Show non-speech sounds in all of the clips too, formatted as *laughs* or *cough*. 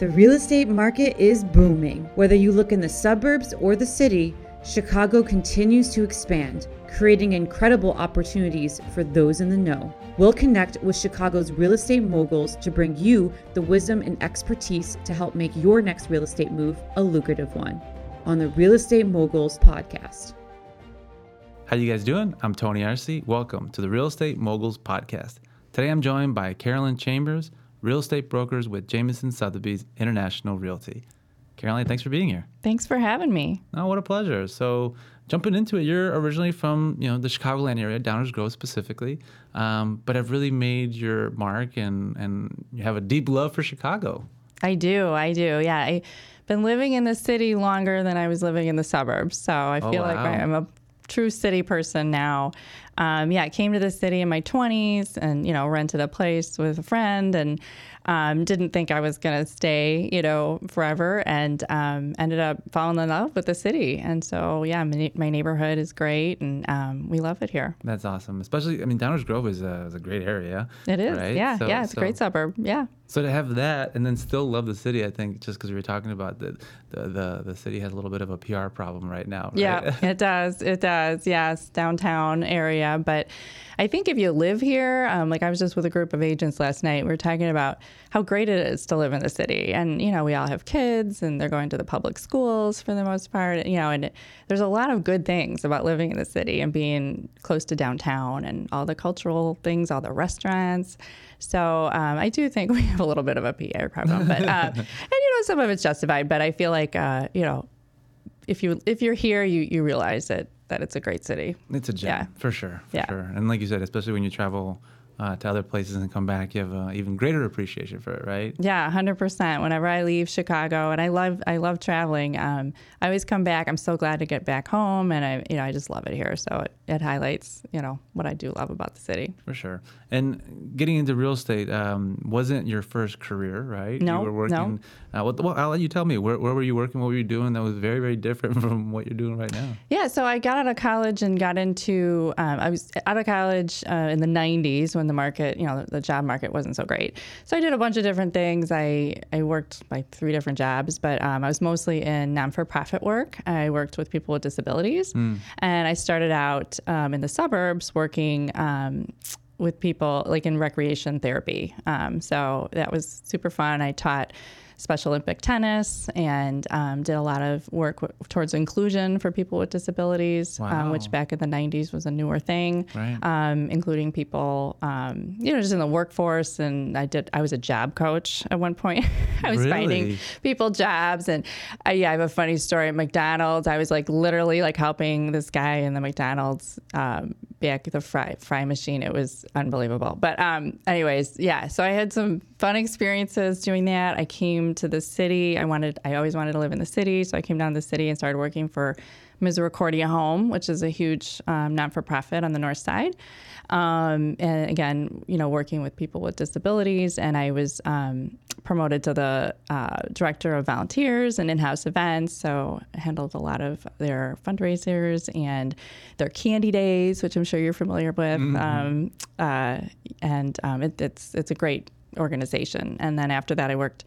The real estate market is booming. Whether you look in the suburbs or the city, Chicago continues to expand, creating incredible opportunities for those in the know. We'll connect with Chicago's real estate moguls to bring you the wisdom and expertise to help make your next real estate move a lucrative one on the Real Estate Moguls podcast. How you guys doing? I'm Tony Arce. Welcome to the Real Estate Moguls podcast. Today I'm joined by Caroline Chambers, real estate brokers with Jameson Sotheby's International Realty. Caroline, thanks for being here. Thanks for having me. Oh, what a pleasure. So, jumping into it, you're originally from you know the Chicagoland area, Downers Grove specifically, um, but have really made your mark and and you have a deep love for Chicago. I do, I do. Yeah, I've been living in the city longer than I was living in the suburbs, so I Oh, feel like. I'm a true city person now. Um, yeah, I came to the city in my 20s and you know rented a place with a friend and um, didn't think I was gonna stay you know forever and um, ended up falling in love with the city. And so yeah, my, my neighborhood is great and um, we love it here. That's awesome. Especially, I mean, Downers Grove is a, is a great area. It is, right? yeah, So- yeah, it's so- a great suburb. Yeah. So to have that and then still love the city, I think just because we were talking about the, the the the city has a little bit of a PR problem right now. Right? Yeah, *laughs* it does. It does. Yes, downtown area. Yeah, but I think if you live here, um, like I was just with a group of agents last night, we were talking about how great it is to live in the city. And, you know, we all have kids and they're going to the public schools for the most part, you know, and it, there's a lot of good things about living in the city and being close to downtown and all the cultural things, all the restaurants. So um, I do think *laughs* we have a little bit of a PR problem, but uh, *laughs* and you know some of it's justified. But I feel like uh, you know if you if you're here, you you realize that that it's a great city. It's a gem Yeah. for sure. For Yeah. sure. And like you said, especially when you travel uh, to other places and come back, you have an even greater appreciation for it, right? Yeah, hundred percent. Whenever I leave Chicago, and I love I love traveling. Um, I always come back. I'm so glad to get back home, and I you know I just love it here. So it, it highlights you know what I do love about the city. For sure. And getting into real estate um, wasn't your first career, right? No, You were no. working. Uh, well, well, I'll let you tell me. Where, where were you working? What were you doing that was very, very different *laughs* from what you're doing right now? Yeah, so I got out of college and got into. Um, I was out of college uh, in the '90s when the market, you know, the, job market wasn't so great. So I did a bunch of different things. I I worked like three different jobs, but um, I was mostly in non-for-profit work. I worked with people with disabilities, and I started out um, in the suburbs working. Um, with people like in recreation therapy. Um, so that was super fun. I taught Special Olympic tennis and um, did a lot of work w- towards inclusion for people with disabilities, Wow. um, which back in the 90s was a newer thing, Right. um, including people, um, you know, just in the workforce. And I did, I was a job coach at one point. *laughs* I was Really? finding people jobs. And I, yeah, I have a funny story at McDonald's. I was like literally like helping this guy in the McDonald's um, back the fry fry machine. It was unbelievable. But um, anyways, yeah. So I had some fun experiences doing that. I came to the city. I wanted. I always wanted to live in the city, so I came down to the city and started working for Misericordia Home, which is a huge um, non-for-profit on the north side. Um, and again, you know, working with people with disabilities, and I was um, promoted to the uh, director of volunteers and in-house events. So I handled a lot of their fundraisers and their candy days, which I'm sure you're familiar with. Um, uh, and um, it, it's it's a great organization. And then after that, I worked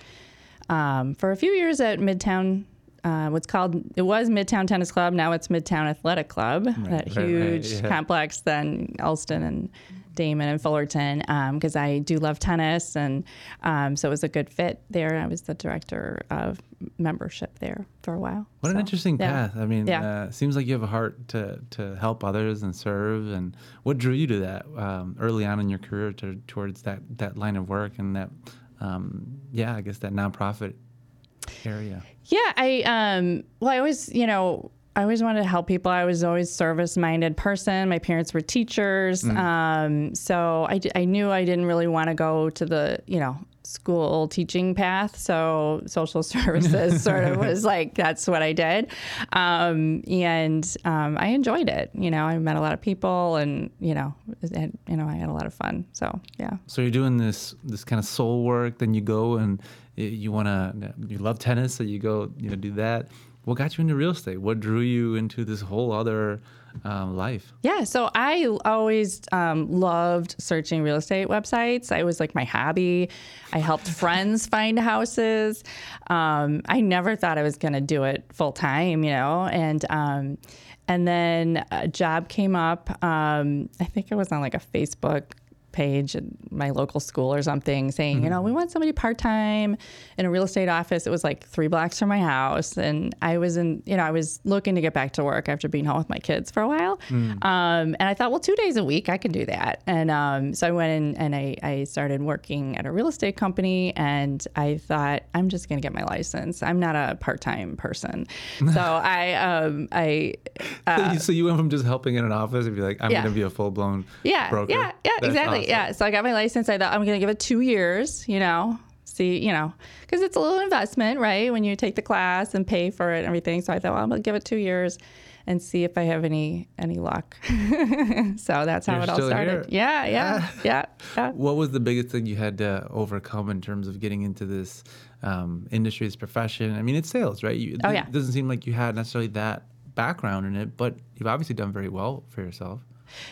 um, for a few years at Midtown. Uh, what's called it was Midtown Tennis Club. Now it's Midtown Athletic Club. that right, right, huge yeah. complex then Elston and Damen and Fullerton because I do love tennis and um, so it was a good fit there. I was the director of membership there for a while. What an interesting yeah. path. I mean, Yeah. uh, seems like you have a heart to, to help others and serve. And what drew you to that um, early on in your career to, towards that, that line of work and that, um, yeah, I guess that nonprofit area? Yeah, I um well I always, you know, I always wanted to help people. I was always service-minded person. My parents were teachers. Um so I, d- I knew I didn't really want to go to the, you know, school teaching path. So social *laughs* services sort of was like that's what I did, um, and um, I enjoyed it. You know, I met a lot of people, and you know, and, you know, I had a lot of fun. So yeah. So you're doing this this kind of soul work. Then you go and you want to you love tennis, so you go you know do that. What got you into real estate? What drew you into this whole other um, life? Yeah, so I always um, loved searching real estate websites. It was like my hobby. I helped *laughs* friends find houses. Um, I never thought I was going to do it full time, you know, and um, and then a job came up. Um, I think it was on like a Facebook page at my local school or something saying, mm-hmm. you know, we want somebody part time in a real estate office. It was like three blocks from my house. And I was in, you know, I was looking to get back to work after being home with my kids for a while. Mm. Um, and I thought, well, two days a week, I can do that. And um, so I went in and I, I started working at a real estate company. And I thought, I'm just going to get my license. I'm not a part time person. *laughs* so I, um, I, *laughs* uh, so you went from just helping in an office and be like, I'm yeah. going to be a full blown yeah, broker. Yeah, yeah, exactly awesome. Yeah. So I got my license. I thought I'm going to give it two years, you know, see, you know, because it's a little investment, right? When you take the class and pay for it and everything. So I thought, well, I'm going to give it two years and see if I have any any luck. *laughs* so that's how You're it all started. Yeah, yeah, *laughs* yeah, yeah. What was the biggest thing you had to overcome in terms of getting into this um, industry, this profession? I mean, it's sales, right? You, oh, yeah. It doesn't seem like you had necessarily that background in it, but you've obviously done very well for yourself.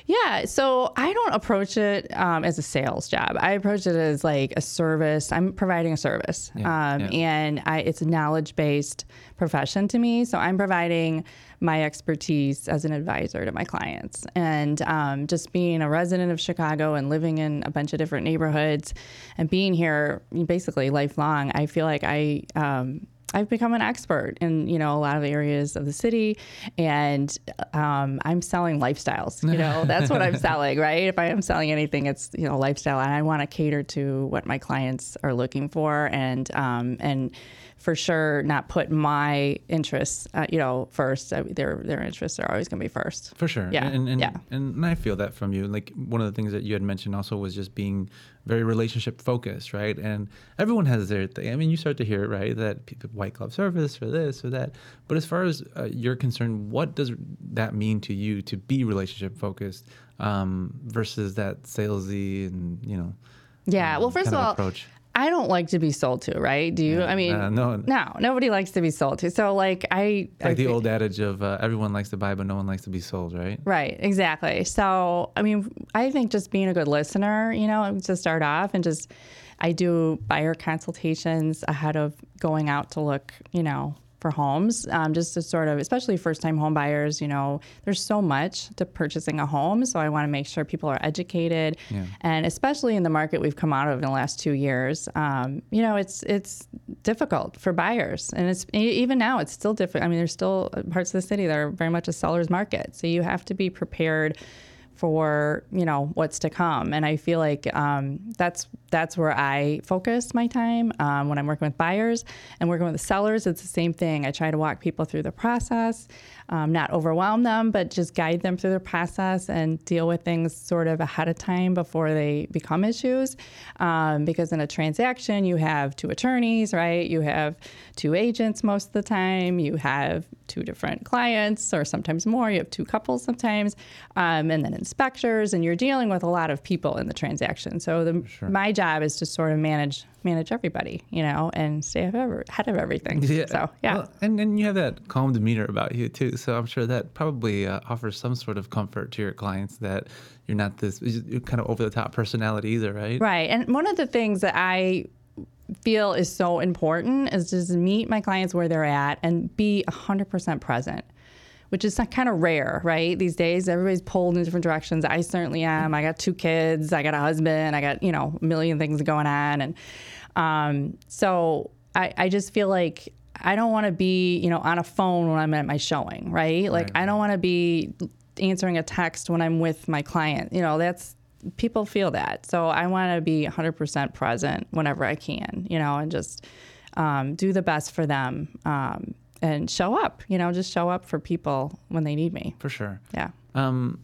Yeah. So I don't approach it um, as a sales job. I approach it as like a service. I'm providing a service. Yeah, um, yeah. And I, it's a knowledge based profession to me. So I'm providing my expertise as an advisor to my clients. And um, just being a resident of Chicago and living in a bunch of different neighborhoods and being here basically lifelong, I feel like I um, I've become an expert in you know a lot of areas of the city, and um, I'm selling lifestyles. You know *laughs* that's what I'm selling, right? If I am selling anything, it's you know lifestyle, and I want to cater to what my clients are looking for, and um, and for sure not put my interests, uh, you know, first. Uh, their their interests are always going to be first. For sure. Yeah. And, and, yeah. And I feel that from you. Like one of the things that you had mentioned also was just being very relationship focused, right? And everyone has their thing. I mean, you start to hear it, right? That people, white glove service or this or that. But as far as uh, you're concerned, what does that mean to you to be relationship focused um, versus that salesy and you know? Yeah. Well, first of all, approach? I don't like to be sold to, right? Do you? Yeah, I mean, uh, no, no, nobody likes to be sold to. So, like, I like I, the old adage of uh, everyone likes to buy, but no one likes to be sold, right? Right, exactly. So, I mean, I think just being a good listener, you know, to start off, and just I do buyer consultations ahead of going out to look, you know, for homes, um, just to sort of, especially first time home buyers, you know, there's so much to purchasing a home. So I want to make sure people are educated. Yeah. And especially in the market we've come out of in the last two years, um, you know, it's, it's difficult for buyers. And it's even now, it's still different. I mean, there's still parts of the city that are very much a seller's market. So you have to be prepared for you know what's to come. And i feel like um, that's that's where i focus my time um, when i'm working with buyers and working with the sellers. It's the same thing. I try to walk people through the process um, not overwhelm them but just guide them through the process and deal with things sort of ahead of time before they become issues. Um, because in a transaction you have two attorneys right? You have two agents most of the time. You have two different clients or sometimes more. You have two couples sometimes. Um, and then inspectors, and you're dealing with a lot of people in the transaction. So the, sure. my job is to sort of manage manage everybody, you know, and stay ahead of everything. Yeah. So yeah, well, and and you have that calm demeanor about you too. So I'm sure that probably uh, offers some sort of comfort to your clients that you're not this kind of over the top personality either, right? Right. And one of the things that I feel is so important is just meet my clients where they're at and be 100% present which is kind of rare, right? These days, everybody's pulled in different directions. I certainly am. I got two kids. I got a husband. I got you know a million things going on, and um, so I, I just feel like I don't want to be you know on a phone when I'm at my showing, right? Like right. I don't want to be answering a text when I'm with my client. You know, that's people feel that. So I want to be 100% present whenever I can, you know, and just um, do the best for them. Um, and show up. You know, just show up for people when they need me. For sure. Yeah. Um,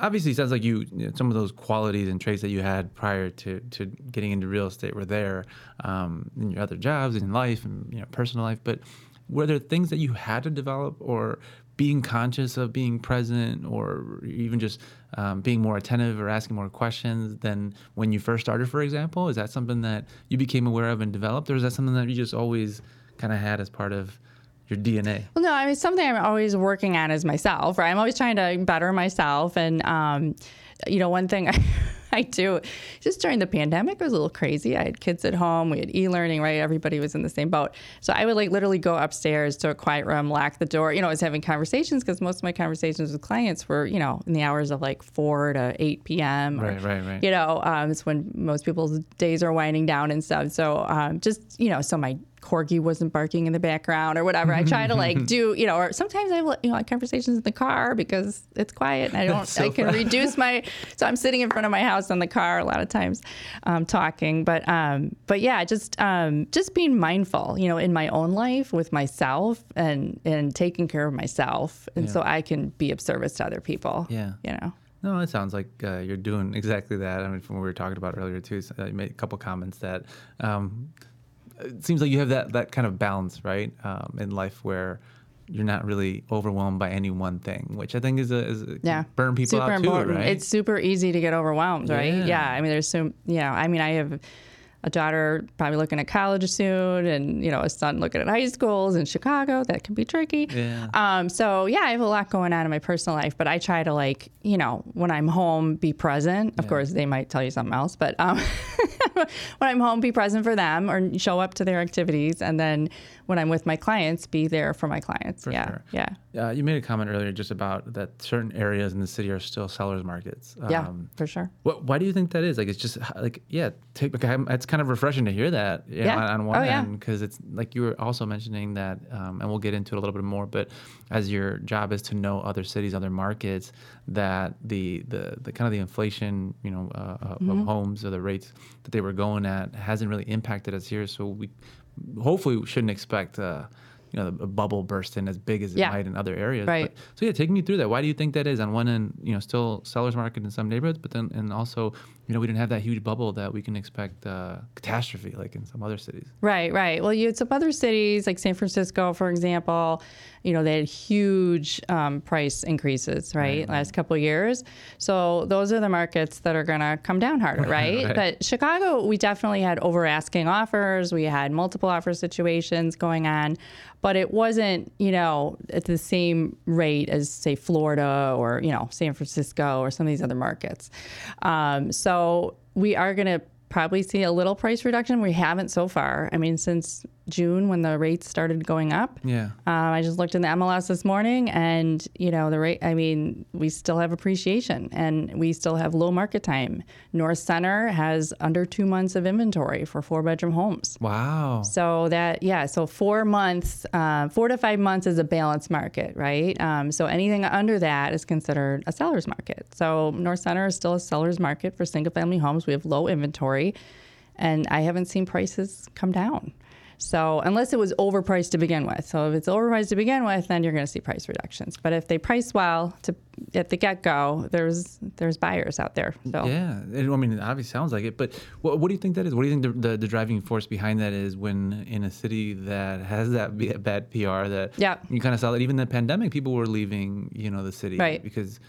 obviously, it sounds like you, you know, some of those qualities and traits that you had prior to to getting into real estate were there um, in your other jobs in life and you know personal life. But were there things that you had to develop or being conscious of being present or even just um, being more attentive or asking more questions than when you first started for example is that something that you became aware of and developed or is that something that you just always kind of had as part of your DNA. Well, no, I mean something I'm always working on is myself. Right, I'm always trying to better myself, and um, you know, one thing I, *laughs* I do just during the pandemic it was a little crazy. I had kids at home, we had e-learning, right? Everybody was in the same boat, so I would like literally go upstairs to a quiet room, lock the door. You know, I was having conversations because most of my conversations with clients were, you know, in the hours of like four to eight p.m. Right, right, right. You know, um, it's when most people's days are winding down and stuff. So um, just you know, so my corgi wasn't barking in the background or whatever. I try to like *laughs* do, you know, or sometimes I have, you know, conversations in the car because it's quiet and I don't, so I can funny. reduce my, so I'm sitting in front of my house in the car a lot of times um, talking. But, um, but yeah, just, um, just being mindful, you know, in my own life with myself and, and taking care of myself. And Yeah. so I can be of service to other people. Yeah. You know? No, it sounds like uh, you're doing exactly that. I mean, from what we were talking about earlier too, so, uh, you made a couple comments that um, it seems like you have that that kind of balance, right, um, in life where you're not really overwhelmed by any one thing, which I think is a, is a yeah burn people super out important too, right? it's super easy to get overwhelmed right Yeah. yeah i mean there's so yeah i mean i have a daughter probably looking at college soon and you know a son looking at high schools in chicago that can be tricky Yeah. um, so yeah i have a lot going on in my personal life but i try to like you know when i'm home be present of Yeah. course they might tell you something else but um, *laughs* *laughs* when i'm home be present for them or show up to their activities and then when i'm with my clients be there for my clients For yeah sure. yeah Uh, you made a comment earlier just about that certain areas in the city are still sellers markets. yeah Um, for sure What, why do you think that is? Like, it's just like, yeah, take, like, I'm, it's kind of refreshing to hear that you know, Yeah. on, on one Oh, end, because it's like you were also mentioning that, um, and we'll get into it a little bit more, but as your job is to know other cities, other markets, that the, the, the kind of the inflation, you know, uh, uh, Mm-hmm. of homes or the rates that they were going at hasn't really impacted us here. So we hopefully we shouldn't expect, uh, you know, a bubble burst in as big as it might in other areas. Right. But, so yeah, take me through that. Why do you think that is? On one end, you know, still sellers market in some neighborhoods, but then and also, you know, we didn't have that huge bubble that we can expect uh, catastrophe like in some other cities. Right, right. Well, you had some other cities like San Francisco, for example. You know, they had huge um, price increases, right, Right, last couple of years. So those are the markets that are going to come down harder, *laughs* right? Right. But Chicago, we definitely had over asking offers. We had multiple offer situations going on, but it wasn't, you know, at the same rate as say Florida or you know San Francisco or some of these other markets. Um, so we are going to probably see a little price reduction. We haven't so far. I mean, since June when the rates started going up. Yeah. Um, I just looked in the MLS this morning, and you know the rate. I mean, we still have appreciation, and we still have low market time. North Center has under two months of inventory for four bedroom homes. Wow. So that yeah, so four months, uh, four to five months is a balanced market, right? Um, so anything under that is considered a seller's market. So North Center is still a seller's market for single family homes. We have low inventory, and I haven't seen prices come down. So unless it was overpriced to begin with, so if it's overpriced to begin with, then you're going to see price reductions. But if they price well to at the get go, there's there's buyers out there. So Yeah, I mean, it obviously sounds like it. But what, what do you think that is? What do you think the, the, the driving force behind that is when in a city that has that bad PR that Yeah. you kind of saw that even the pandemic, people were leaving, you know, the city Right. because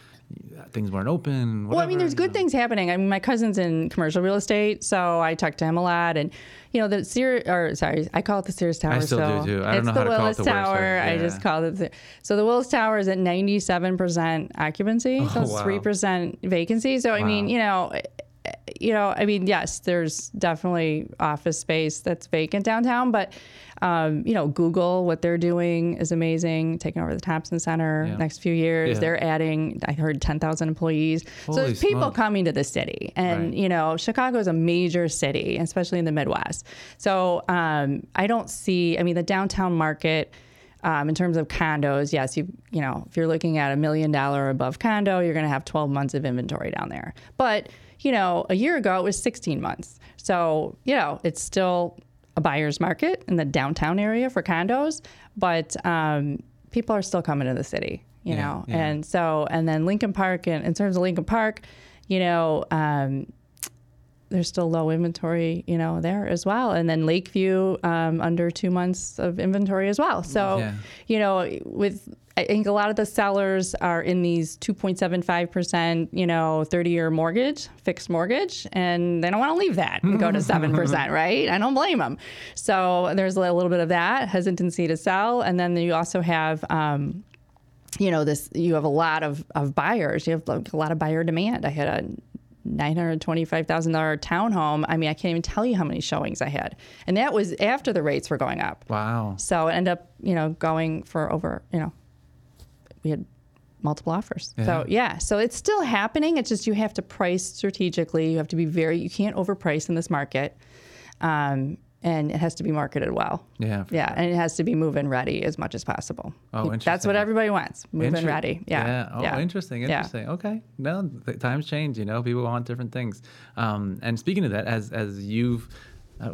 things weren't open. Well, I mean, there's good know. things happening. I mean, my cousin's in commercial real estate, so I talk to him a lot. And you know, the Sears, or sorry, I call it the Sears Tower. I still do, so too. I don't it's know the how to call it Willis the Tower. so, I just call it. The, so the Willis Tower is at 97% occupancy, so Oh, it's wow. three percent vacancy. So I mean, you know. You know, I mean, yes, there's definitely office space that's vacant downtown, but um, you know, Google, what they're doing is amazing. Taking over the Thompson Center Yeah. next few years, Yeah. they're adding. I heard 10,000 employees. so Holy there's people coming to the city, and Right. you know, Chicago is a major city, especially in the Midwest. So um, I don't see. I mean, the downtown market. Um, in terms of condos, yes, you you know, if you're looking at a million dollar above condo, you're going to have 12 months of inventory down there. But you know, a year ago it was 16 months. So you know, it's still a buyer's market in the downtown area for condos, but um, people are still coming to the city. You Yeah, know, yeah. and so and then Lincoln Park, and in terms of Lincoln Park, you know. Um, there's still low inventory, you know, there as well. And then Lakeview, um, under two months of inventory as well. So, Yeah. you know, with I think a lot of the sellers are in these 2.75%, you know, 30 year mortgage, fixed mortgage, and they don't want to leave that and go to *laughs* 7%, right? I don't blame them. So there's a little bit of that hesitancy to sell. And then you also have, um, you know, this, you have a lot of, of buyers. You have like a lot of buyer demand. I had a $925,000 townhome. I mean, I can't even tell you how many showings I had. And that was after the rates were going up. Wow. So it ended up, you know, going for over, you know, we had multiple offers. Yeah. So yeah, so it's still happening. It's just you have to price strategically. You have to be very. You can't overprice in this market, um, and it has to be marketed well. Yeah. Yeah, and it has to be move-in ready as much as possible. Oh, interesting. That's what everybody wants. Move-in Inter- ready. Yeah. Oh, interesting. Yeah. Interesting. Okay. No, times change. You know, people want different things. Um, and speaking of that, as as you've uh,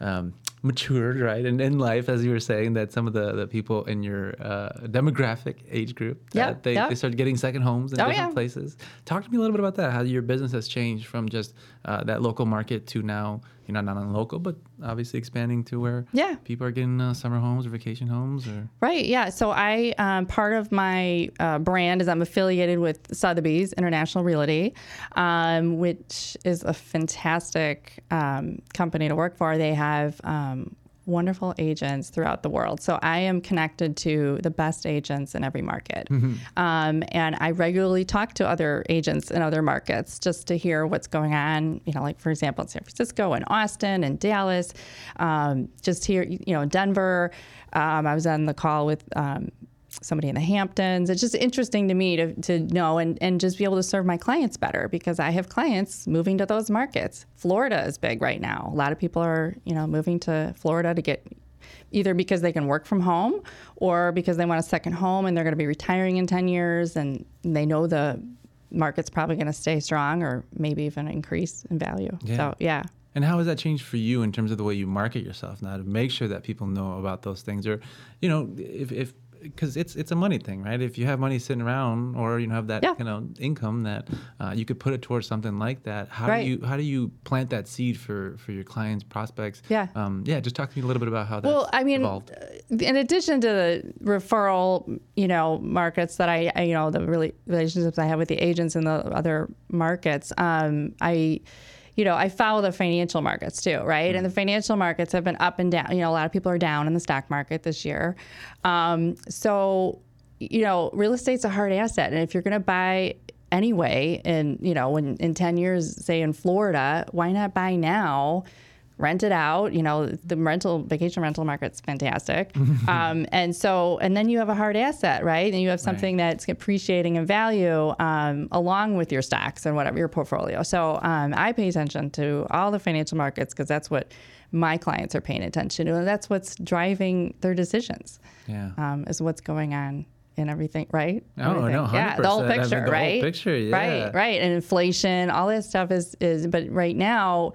um, matured, right, and in life, as you were saying, that some of the, the people in your uh, demographic age group, Yeah, they, yeah. they started getting second homes in Oh, different yeah. places. Talk to me a little bit about that. How your business has changed from just uh, that local market to now, you know, not on local, but obviously expanding to where Yeah. people are getting uh, summer homes or vacation homes or. Right. Yeah. So I um, part of my uh, brand is I'm affiliated with Sotheby's International Realty, um, which is a fantastic um, company to work for. They have um, wonderful agents throughout the world. So I am connected to the best agents in every market, um, and I regularly talk to other agents in other markets just to hear what's going on. You know, like for example, in San Francisco and Austin and Dallas, um, just here, you know, Denver. Um, I was on the call with um, somebody in the Hamptons. It's just interesting to me to, to know and, and just be able to serve my clients better because I have clients moving to those markets. Florida is big right now. A lot of people are, you know, moving to Florida to get either because they can work from home or because they want a second home and they're going to be retiring in 10 years and they know the market's probably going to stay strong or maybe even increase in value. Yeah. So, yeah. And how has that changed for you in terms of the way you market yourself now to make sure that people know about those things, or you know, if if because it's it's a money thing, right? If you have money sitting around, or you know have that Yeah. you know income that uh, you could put it towards something like that. How Right. do you how do you plant that seed for for your clients, prospects? Yeah. um, yeah. Just talk to me a little bit about how that. Well, I mean, evolved. in addition to the referral, you know, markets that I, I you know, the really relationships I have with the agents in the other markets, um, I, you know, I follow the financial markets too, right? And the financial markets have been up and down. You know, a lot of people are down in the stock market this year. Um, so, you know, real estate's a hard asset, and if you're going to buy anyway, and you know, when in ten years, say in Florida, why not buy now? Rent it out. You know, the rental vacation rental market's fantastic. *laughs* um, and so, and then you have a hard asset, right? And you have something that's appreciating in value um, along with your stocks and whatever your portfolio. So um, I pay attention to all the financial markets because that's what my clients are paying attention to, and that's what's driving their decisions. yeah. Um, is what's going on in everything, right? Oh, Everything. no, yeah, the whole 100%. I mean, picture, the whole right? picture, yeah. right, right, and inflation, all that stuff is is. But right now,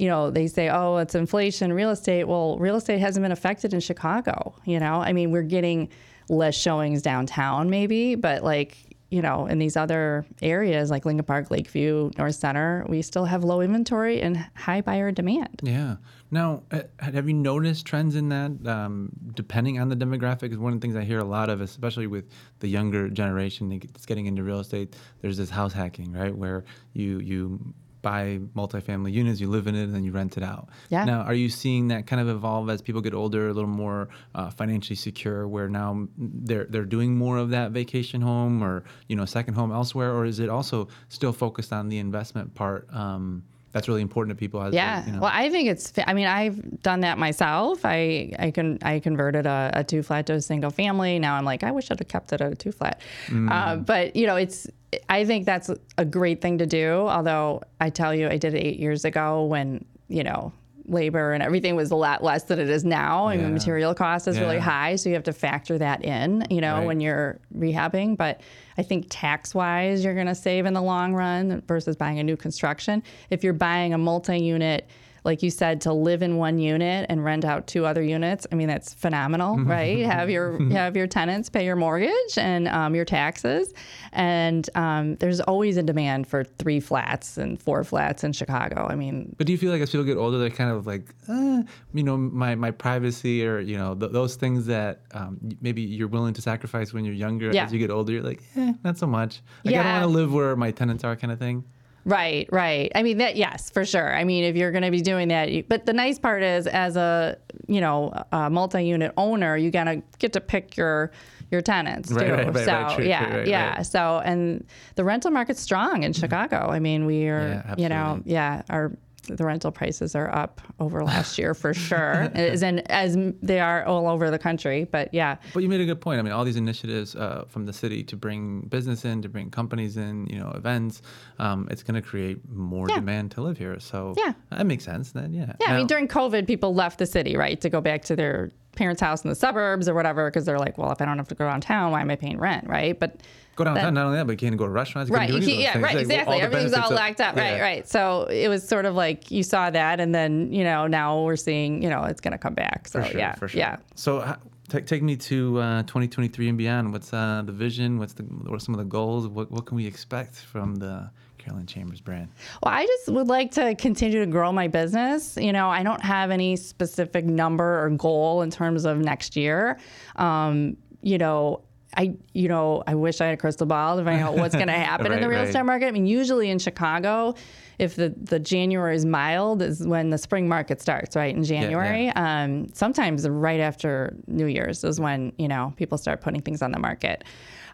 you know, they say, oh, it's inflation, real estate. Well, real estate hasn't been affected in Chicago. You know, I mean, we're getting less showings downtown, maybe, but like. You know, in these other areas like Lincoln Park, Lakeview, North Center, we still have low inventory and high buyer demand. Yeah. Now, uh, have you noticed trends in that um, depending on the demographic? Is one of the things I hear a lot of, especially with the younger generation that's getting into real estate. There's this house hacking, right, where you you buy multifamily units, you live in it, and then you rent it out. Yeah. Now, are you seeing that kind of evolve as people get older, a little more uh, financially secure, where now they're they're doing more of that vacation home or you know second home elsewhere, or is it also still focused on the investment part? Um, that's really important to people. As they, Yeah. you know? Well, I think it's. I mean, I've done that myself. I I can I converted a, a two flat to a single family. Now I'm like, I wish I'd have kept it at a two flat. Uh, but you know, it's. I think that's a great thing to do. Although I tell you, I did it eight years ago when you know labor and everything was a lot less than it is now. I Yeah. mean, material cost is really high, so you have to factor that in. You know, Right. when you're rehabbing. But I think tax wise, you're going to save in the long run versus buying a new construction. If you're buying a multi unit, like you said, to live in one unit and rent out two other units. I mean, that's phenomenal, right? *laughs* have your have your tenants pay your mortgage and um, your taxes, and um, there's always a demand for three flats and four flats in Chicago. I mean, But do you feel like as people get older, they're kind of like, uh, you know, my, my privacy or, you know, th- those things that um, maybe you're willing to sacrifice when you're younger. Yeah. As you get older, you're like, eh, not so much. Like, I don't want to live where my tenants are kind of thing. Right, right. I mean that yes, for sure. I mean if you're going to be doing that, you, but the nice part is as a, you know, a multi-unit owner, you got to get to pick your your tenants Right, too. right, right, so, right, true, yeah, true, yeah. So and the rental market's strong in Chicago. I mean, we are, Yeah, you know, yeah, our the rental prices are up over last year for *laughs* sure. as in, as they are all over the country, but yeah. But you made a good point. I mean, all these initiatives uh, from the city to bring business in, to bring companies in, you know, events, um, it's going to create more Yeah. demand to live here. So Yeah. that makes sense. Then, yeah. Yeah, I mean, during COVID, people left the city, right, to go back to their parents' house in the suburbs or whatever, because they're like, well, if I don't have to go downtown, why am I paying rent, right? But Go downtown, that- not only that, but you can't go to restaurants. You right, can't do any yeah, right. Like, exactly. all the Everything's all locked up, right, yeah. right. So it was sort of like you saw that, and then you know now we're seeing, you know, it's going to come back. So sure, yeah, for sure. yeah. So take take me to uh, 2023 and beyond. What's uh, the vision? What's the what are some of the goals? What what can we expect from the Caroline Chambers brand? Well, I just would like to continue to grow my business. You know, I don't have any specific number or goal in terms of next year. Um, you know, I you know, I wish I had a crystal ball to find out what's going *laughs* to happen in the real right. estate market. I mean, usually in Chicago, if the, the January is mild, is when the spring market starts, right? In January. Um, sometimes right after New Year's is when, you know, people start putting things on the market.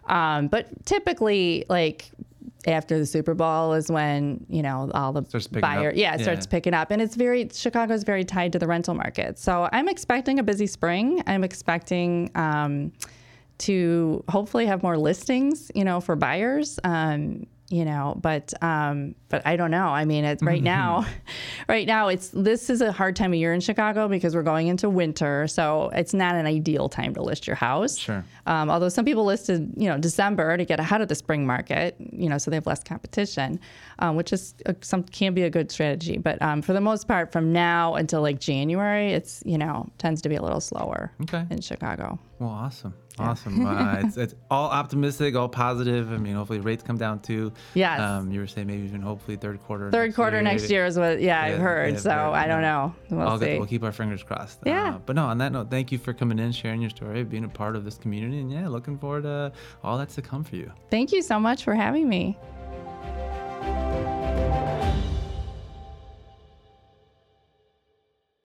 Um, but typically, like after the Super Bowl is when, you know, all the buyer, yeah, it starts picking up. And it's very, Chicago's very tied to the rental market. So I'm expecting a busy spring. I'm expecting, um, to hopefully have more listings, you know, for buyers. Um, you know, but um, but I don't know. I mean, it's right now, *laughs* right now it's this is a hard time of year in Chicago because we're going into winter, so it's not an ideal time to list your house. Sure. Um, although some people listed, you know, December to get ahead of the spring market, you know, so they have less competition, um, which is uh, some can be a good strategy. But um, for the most part, from now until like January, it's you know tends to be a little slower Okay. in Chicago. Well, awesome, awesome. uh, it's it's all optimistic, all positive. I mean, hopefully rates come down too. Yes. Um, you were saying maybe even hopefully third quarter. Third quarter next year is what, yeah, I've heard. yeah, so I don't know. We'll All good. see. We'll keep our fingers crossed. Yeah. Uh, but no, on that note, thank you for coming in, sharing your story, being a part of this community, and yeah, looking forward to all that's to come for you. Thank you so much for having me.